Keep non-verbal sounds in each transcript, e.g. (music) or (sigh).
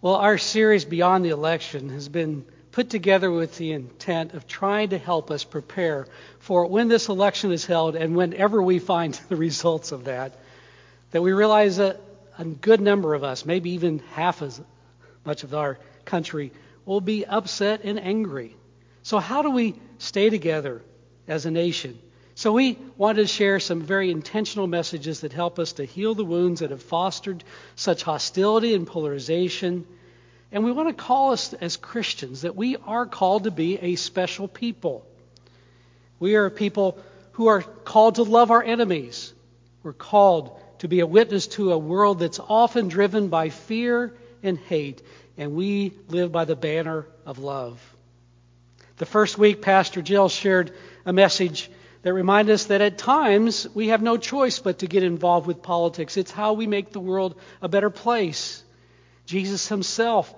Well, our series Beyond the Election has been put together with the intent of trying to help us prepare for when this election is held and whenever we find (laughs) the results of that, that we realize that a good number of us, maybe even half as much of our country, will be upset and angry. So, how do we stay together as a nation? So, we wanted to share some very intentional messages that help us to heal the wounds that have fostered such hostility and polarization. And we want to call us as Christians that we are called to be a special people. We are people who are called to love our enemies. We're called to be a witness to a world that's often driven by fear and hate, and we live by the banner of love. The first week, Pastor Jill shared a message that remind us that at times we have no choice but to get involved with politics. It's how we make the world a better place. Jesus himself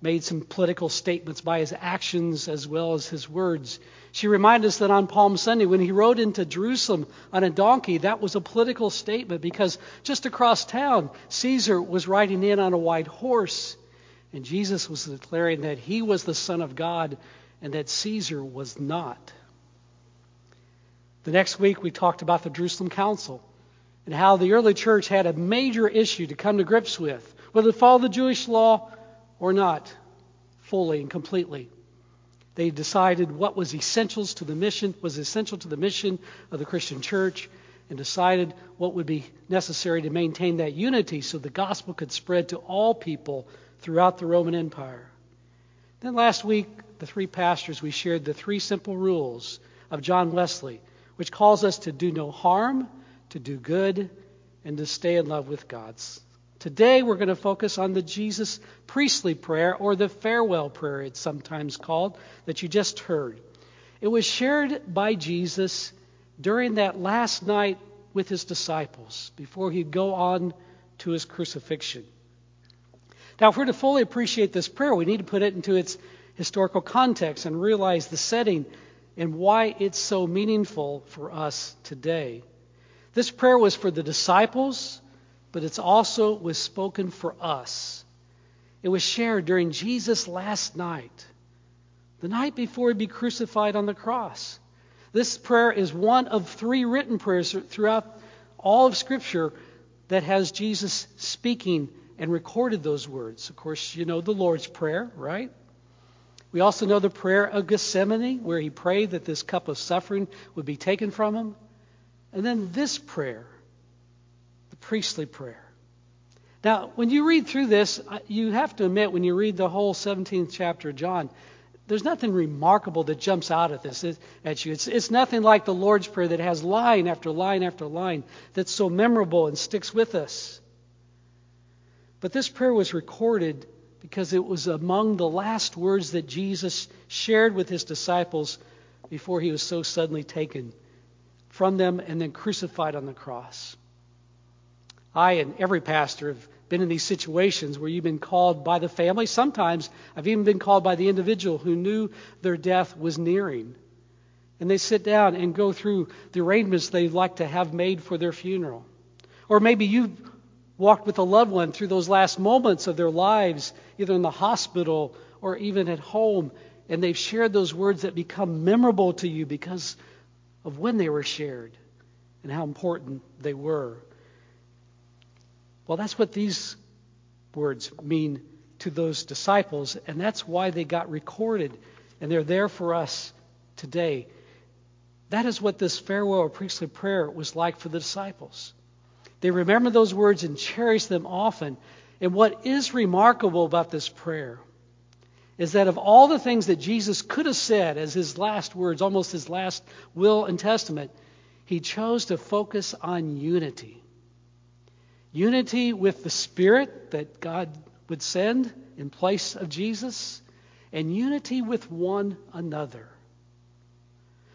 made some political statements by his actions as well as his words. She reminded us that on Palm Sunday, when he rode into Jerusalem on a donkey, that was a political statement because just across town, Caesar was riding in on a white horse. And Jesus was declaring that he was the Son of God and that Caesar was not. The next week, we talked about the Jerusalem Council and how the early church had a major issue to come to grips with whether to follow the Jewish law or not fully and completely. They decided what was essentials to the mission was essential to the mission of the Christian church and decided what would be necessary to maintain that unity so the gospel could spread to all people throughout the Roman Empire. Then last week, the three pastors, we shared the three simple rules of John Wesley which calls us to do no harm, to do good, and to stay in love with God's. Today we're going to focus on the Jesus priestly prayer, or the farewell prayer, it's sometimes called, that you just heard. It was shared by Jesus during that last night with his disciples before he'd go on to his crucifixion. Now, if we're to fully appreciate this prayer, we need to put it into its historical context and realize the setting and why it's so meaningful for us today. This prayer was for the disciples, but it's also was spoken for us. It was shared during Jesus' last night, the night before he'd be crucified on the cross. This prayer is one of three written prayers throughout all of Scripture that has Jesus speaking and recorded those words. Of course, you know the Lord's Prayer, right? We also know the prayer of Gethsemane, where he prayed that this cup of suffering would be taken from him. And then this prayer, the priestly prayer. Now, when you read through this, you have to admit, when you read the whole 17th chapter of John, there's nothing remarkable that jumps out at this at you. It's, it's nothing like the Lord's Prayer that has line after line after line that's so memorable and sticks with us. But this prayer was recorded because it was among the last words that Jesus shared with his disciples before he was so suddenly taken from them and then crucified on the cross. I and every pastor have been in these situations where you've been called by the family. Sometimes I've even been called by the individual who knew their death was nearing. And they sit down and go through the arrangements they'd like to have made for their funeral. Or maybe you've walked with a loved one through those last moments of their lives, either in the hospital or even at home, and they've shared those words that become memorable to you because of when they were shared and how important they were. Well, that's what these words mean to those disciples, and that's why they got recorded, and they're there for us today. That is what this farewell or priestly prayer was like for the disciples. They remember those words and cherish them often. And what is remarkable about this prayer is that of all the things that Jesus could have said as his last words, almost his last will and testament, he chose to focus on unity. Unity with the Spirit that God would send in place of Jesus, and unity with one another.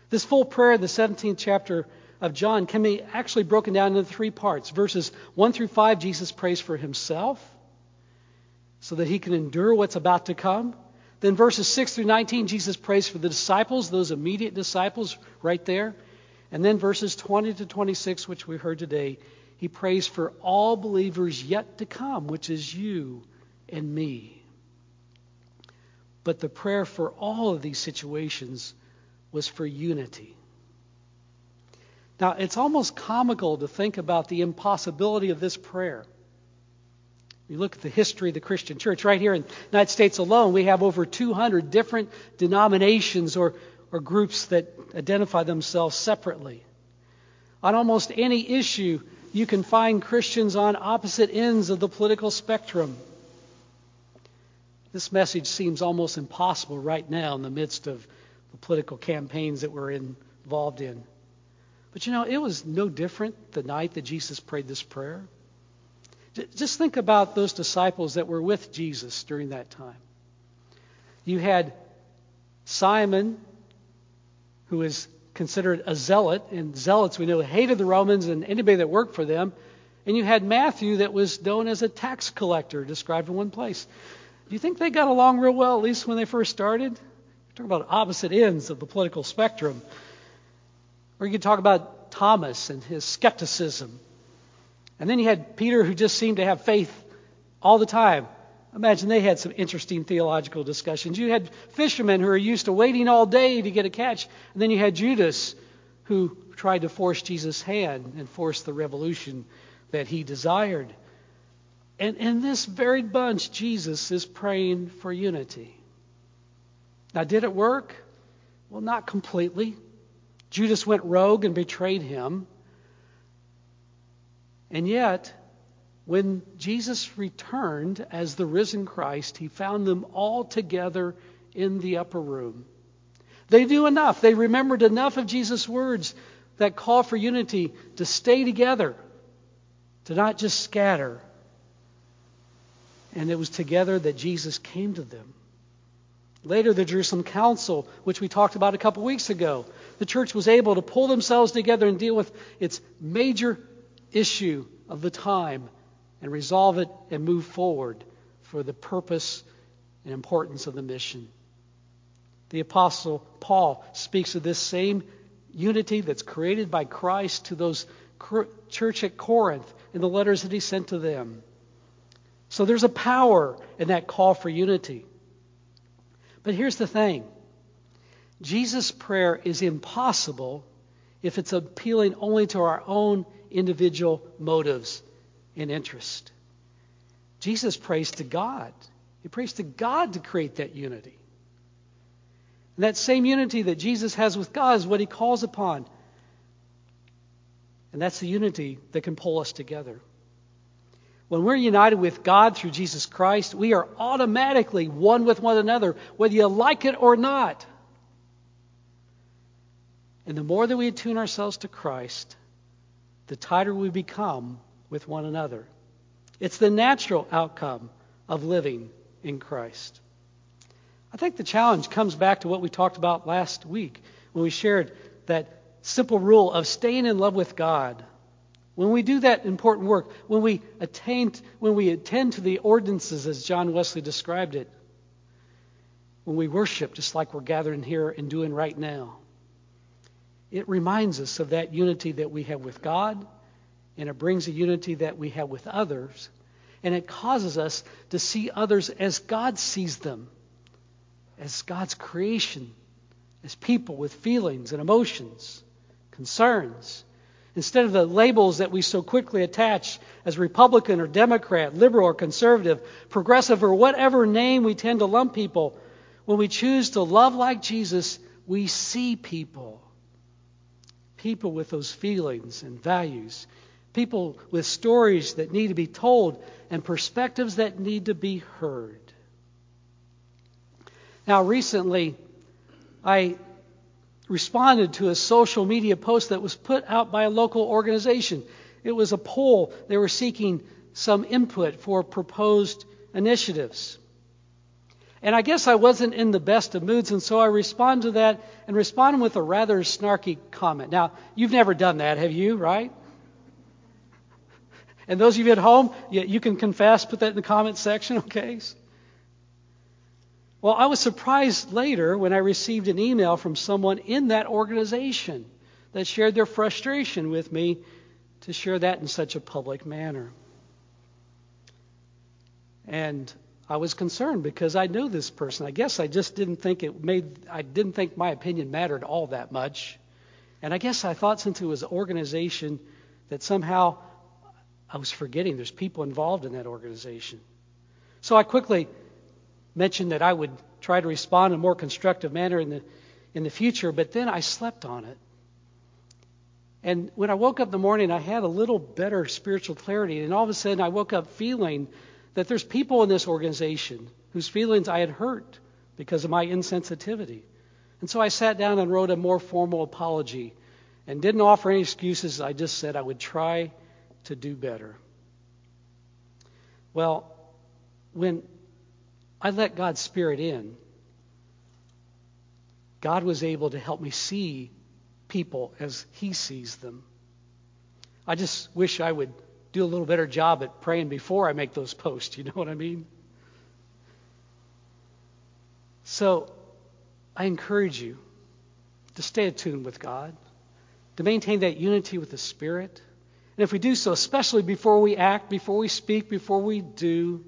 This full prayer in the 17th chapter of John can be actually broken down into three parts. Verses 1 through 5, Jesus prays for himself so that he can endure what's about to come. Then verses 6 through 19, Jesus prays for the disciples, those immediate disciples right there. And then verses 20 to 26, which we heard today, he prays for all believers yet to come, which is you and me. But the prayer for all of these situations was for unity. Now, it's almost comical to think about the impossibility of this prayer. You look at the history of the Christian church. Right here in the United States alone, we have over 200 different denominations or, or groups that identify themselves separately. On almost any issue, you can find Christians on opposite ends of the political spectrum. This message seems almost impossible right now in the midst of the political campaigns that we're involved in. But you know, it was no different the night that Jesus prayed this prayer. Just think about those disciples that were with Jesus during that time. You had Simon, who was considered a zealot, and zealots we know hated the Romans and anybody that worked for them. And you had Matthew, that was known as a tax collector, described in one place. Do you think they got along real well, at least when they first started? Talk about opposite ends of the political spectrum. Or you could talk about Thomas and his skepticism. And then you had Peter, who just seemed to have faith all the time. Imagine they had some interesting theological discussions. You had fishermen who are used to waiting all day to get a catch. And then you had Judas, who tried to force Jesus' hand and force the revolution that he desired. And in this varied bunch, Jesus is praying for unity. Now, did it work? Well, not completely. Judas went rogue and betrayed him. And yet, when Jesus returned as the risen Christ, he found them all together in the upper room. They knew enough. They remembered enough of Jesus' words that call for unity to stay together, to not just scatter. And it was together that Jesus came to them. Later, the Jerusalem Council, which we talked about a couple weeks ago, the church was able to pull themselves together and deal with its major issue of the time and resolve it and move forward for the purpose and importance of the mission. The Apostle Paul speaks of this same unity that's created by Christ to those church at Corinth in the letters that he sent to them. So there's a power in that call for unity. But here's the thing Jesus' prayer is impossible if it's appealing only to our own individual motives and interest. Jesus prays to God. He prays to God to create that unity. And that same unity that Jesus has with God is what he calls upon. And that's the unity that can pull us together. When we're united with God through Jesus Christ, we are automatically one with one another, whether you like it or not. And the more that we attune ourselves to Christ, the tighter we become with one another. It's the natural outcome of living in Christ. I think the challenge comes back to what we talked about last week when we shared that simple rule of staying in love with God. When we do that important work, when we attain, when we attend to the ordinances as John Wesley described it, when we worship just like we're gathering here and doing right now, it reminds us of that unity that we have with God, and it brings a unity that we have with others, and it causes us to see others as God sees them, as God's creation, as people with feelings and emotions, concerns. Instead of the labels that we so quickly attach as Republican or Democrat, liberal or conservative, progressive or whatever name we tend to lump people, when we choose to love like Jesus, we see people people with those feelings and values, people with stories that need to be told, and perspectives that need to be heard. Now, recently, I responded to a social media post that was put out by a local organization. It was a poll. They were seeking some input for proposed initiatives. And I guess I wasn't in the best of moods, and so I responded to that and responded with a rather snarky comment. Now, you've never done that, have you, right? And those of you at home, you can confess, put that in the comment section, okay? Well, I was surprised later when I received an email from someone in that organization that shared their frustration with me to share that in such a public manner. And I was concerned because I knew this person. I guess I just didn't think it made I didn't think my opinion mattered all that much. And I guess I thought since it was an organization that somehow I was forgetting there's people involved in that organization. So I quickly mentioned that I would try to respond in a more constructive manner in the in the future, but then I slept on it. And when I woke up in the morning, I had a little better spiritual clarity, and all of a sudden I woke up feeling that there's people in this organization whose feelings I had hurt because of my insensitivity. And so I sat down and wrote a more formal apology and didn't offer any excuses. I just said I would try to do better. Well, when I let God's Spirit in, God was able to help me see people as He sees them. I just wish I would do a little better job at praying before I make those posts. (laughs) You know what I mean? So I encourage you to stay attuned with God, to maintain that unity with the Spirit. And if we do so, especially before we act, before we speak, before we do,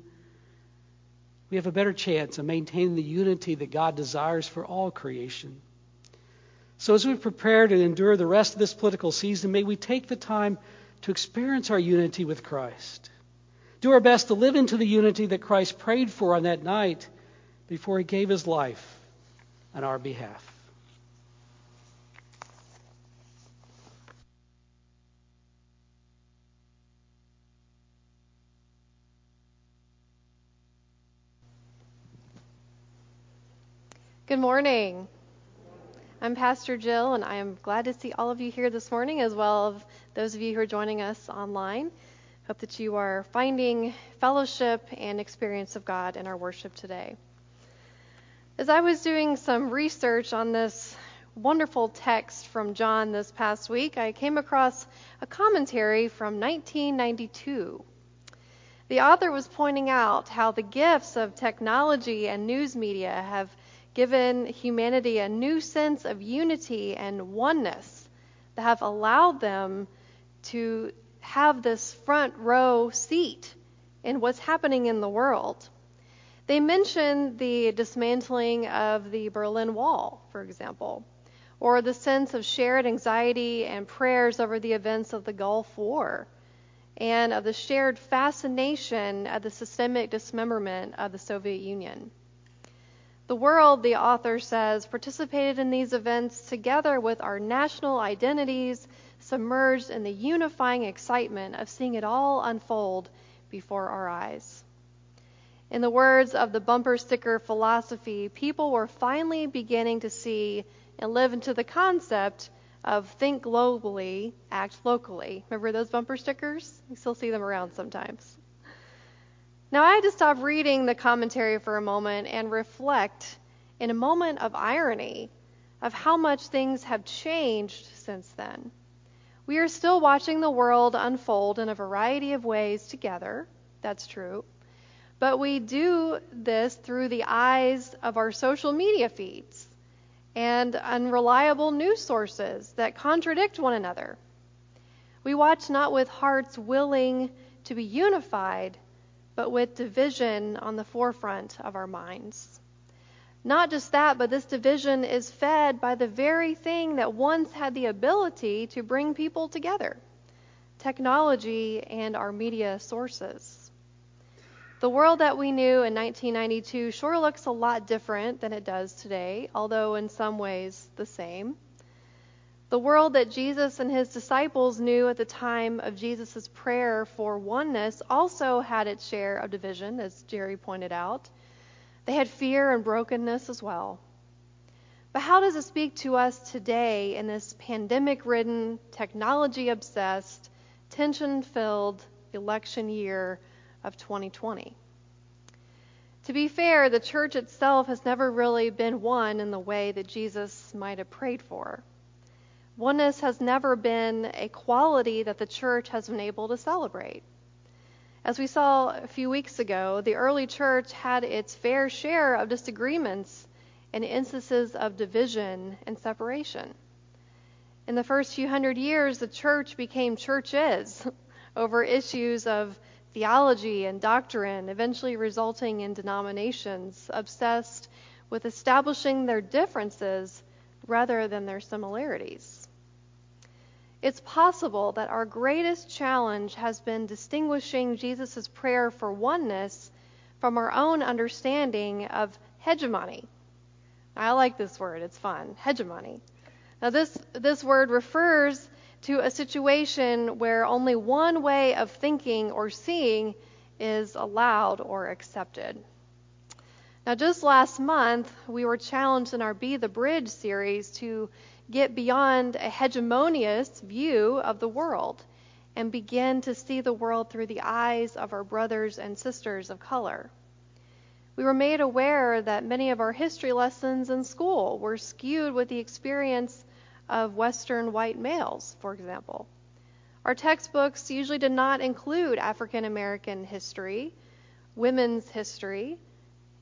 we have a better chance of maintaining the unity that God desires for all creation. So as we prepare to endure the rest of this political season, may we take the time to experience our unity with Christ. Do our best to live into the unity that Christ prayed for on that night before he gave his life on our behalf. Good morning. I'm Pastor Jill, and I am glad to see all of you here this morning, as well as those of you who are joining us online. Hope that you are finding fellowship and experience of God in our worship today. As I was doing some research on this wonderful text from John this past week, I came across a commentary from 1992. The author was pointing out how the gifts of technology and news media have given humanity a new sense of unity and oneness that have allowed them to have this front row seat in what's happening in the world. They mention the dismantling of the Berlin Wall, for example, or the sense of shared anxiety and prayers over the events of the Gulf War, and of the shared fascination of the systemic dismemberment of the Soviet Union. The world, the author says, participated in these events together with our national identities submerged in the unifying excitement of seeing it all unfold before our eyes. In the words of the bumper sticker philosophy, people were finally beginning to see and live into the concept of think globally, act locally. Remember those bumper stickers? You still see them around sometimes. Now, I had to stop reading the commentary for a moment and reflect in a moment of irony of how much things have changed since then. We are still watching the world unfold in a variety of ways together. That's true. But we do this through the eyes of our social media feeds and unreliable news sources that contradict one another. We watch not with hearts willing to be unified, but with division on the forefront of our minds. Not just that, but this division is fed by the very thing that once had the ability to bring people together technology and our media sources. The world that we knew in 1992 sure looks a lot different than it does today, although in some ways the same. The world that Jesus and his disciples knew at the time of Jesus' prayer for oneness also had its share of division, as Jerry pointed out. They had fear and brokenness as well. But how does it speak to us today in this pandemic ridden, technology obsessed, tension filled election year of 2020? To be fair, the church itself has never really been one in the way that Jesus might have prayed for. Oneness has never been a quality that the church has been able to celebrate. As we saw a few weeks ago, the early church had its fair share of disagreements and instances of division and separation. In the first few hundred years, the church became churches (laughs) over issues of theology and doctrine, eventually resulting in denominations obsessed with establishing their differences rather than their similarities. It's possible that our greatest challenge has been distinguishing Jesus' prayer for oneness from our own understanding of hegemony. I like this word, it's fun. Hegemony. Now, this, this word refers to a situation where only one way of thinking or seeing is allowed or accepted. Now, just last month, we were challenged in our Be the Bridge series to get beyond a hegemonious view of the world and begin to see the world through the eyes of our brothers and sisters of color. We were made aware that many of our history lessons in school were skewed with the experience of Western white males, for example. Our textbooks usually did not include African American history, women's history,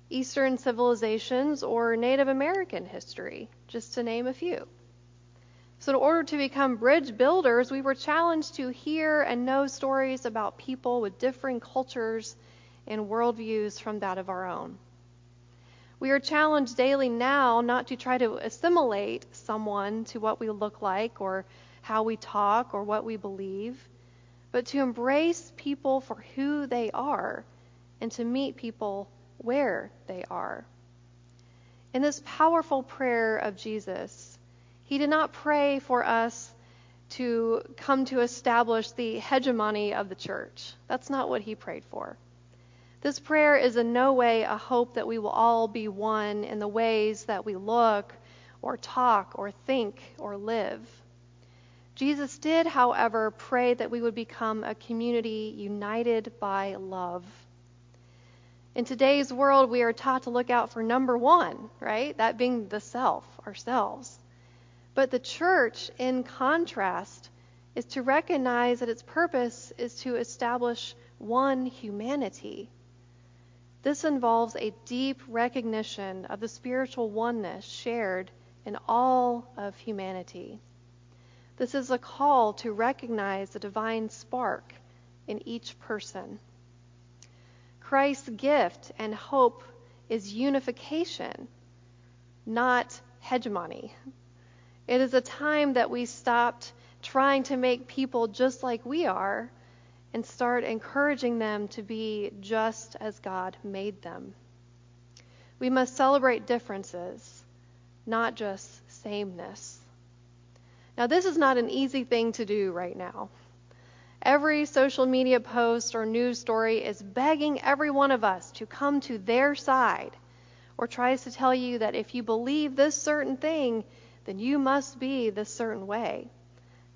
Eastern civilizations, or Native American history, just to name a few. So, in order to become bridge builders, we were challenged to hear and know stories about people with differing cultures and worldviews from that of our own. We are challenged daily now not to try to assimilate someone to what we look like or how we talk or what we believe, but to embrace people for who they are and to meet people where they are. In this powerful prayer of Jesus, he did not pray for us to come to establish the hegemony of the church. That's not what he prayed for. This prayer is in no way a hope that we will all be one in the ways that we look or talk or think or live. Jesus did, however, pray that we would become a community united by love. In today's world, we are taught to look out for number one, right? That being the self, ourselves. But the church, in contrast, is to recognize that its purpose is to establish one humanity. This involves a deep recognition of the spiritual oneness shared in all of humanity. This is a call to recognize the divine spark in each person. Christ's gift and hope is unification, not hegemony. It is a time that we stopped trying to make people just like we are and start encouraging them to be just as God made them. We must celebrate differences, not just sameness. Now, this is not an easy thing to do right now. Every social media post or news story is begging every one of us to come to their side or tries to tell you that if you believe this certain thing, then you must be this certain way.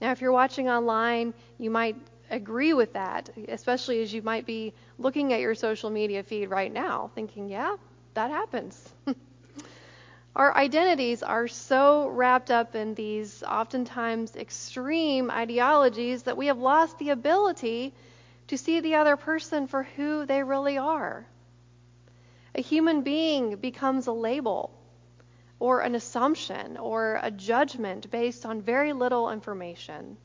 Now, if you're watching online, you might agree with that, especially as you might be looking at your social media feed right now, thinking, yeah, that happens. (laughs) Our identities are so wrapped up in these oftentimes extreme ideologies that we have lost the ability to see the other person for who they really are. A human being becomes a label or an assumption or a judgment based on very little information.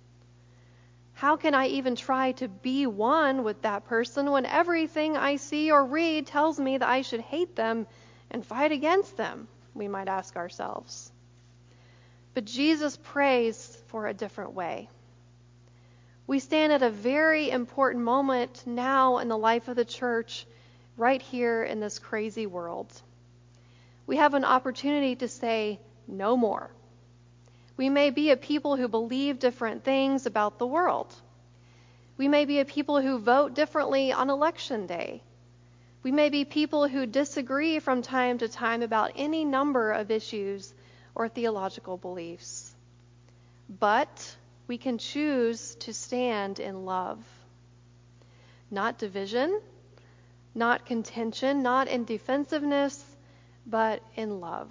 How can I even try to be one with that person when everything I see or read tells me that I should hate them and fight against them? We might ask ourselves. But Jesus prays for a different way. We stand at a very important moment now in the life of the church, right here in this crazy world we have an opportunity to say no more. We may be a people who believe different things about the world. We may be a people who vote differently on election day. We may be people who disagree from time to time about any number of issues or theological beliefs. But we can choose to stand in love. Not division, not contention, not in defensiveness, but in love.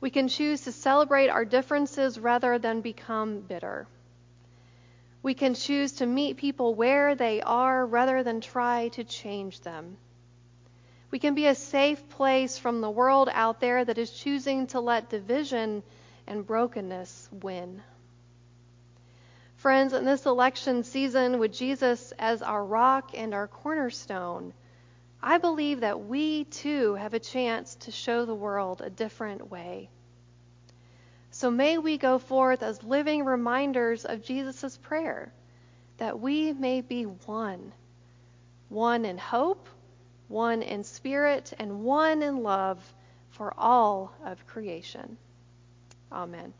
We can choose to celebrate our differences rather than become bitter. We can choose to meet people where they are rather than try to change them. We can be a safe place from the world out there that is choosing to let division and brokenness win. Friends, in this election season, with Jesus as our rock and our cornerstone, I believe that we too have a chance to show the world a different way. So may we go forth as living reminders of Jesus' prayer that we may be one one in hope, one in spirit, and one in love for all of creation. Amen.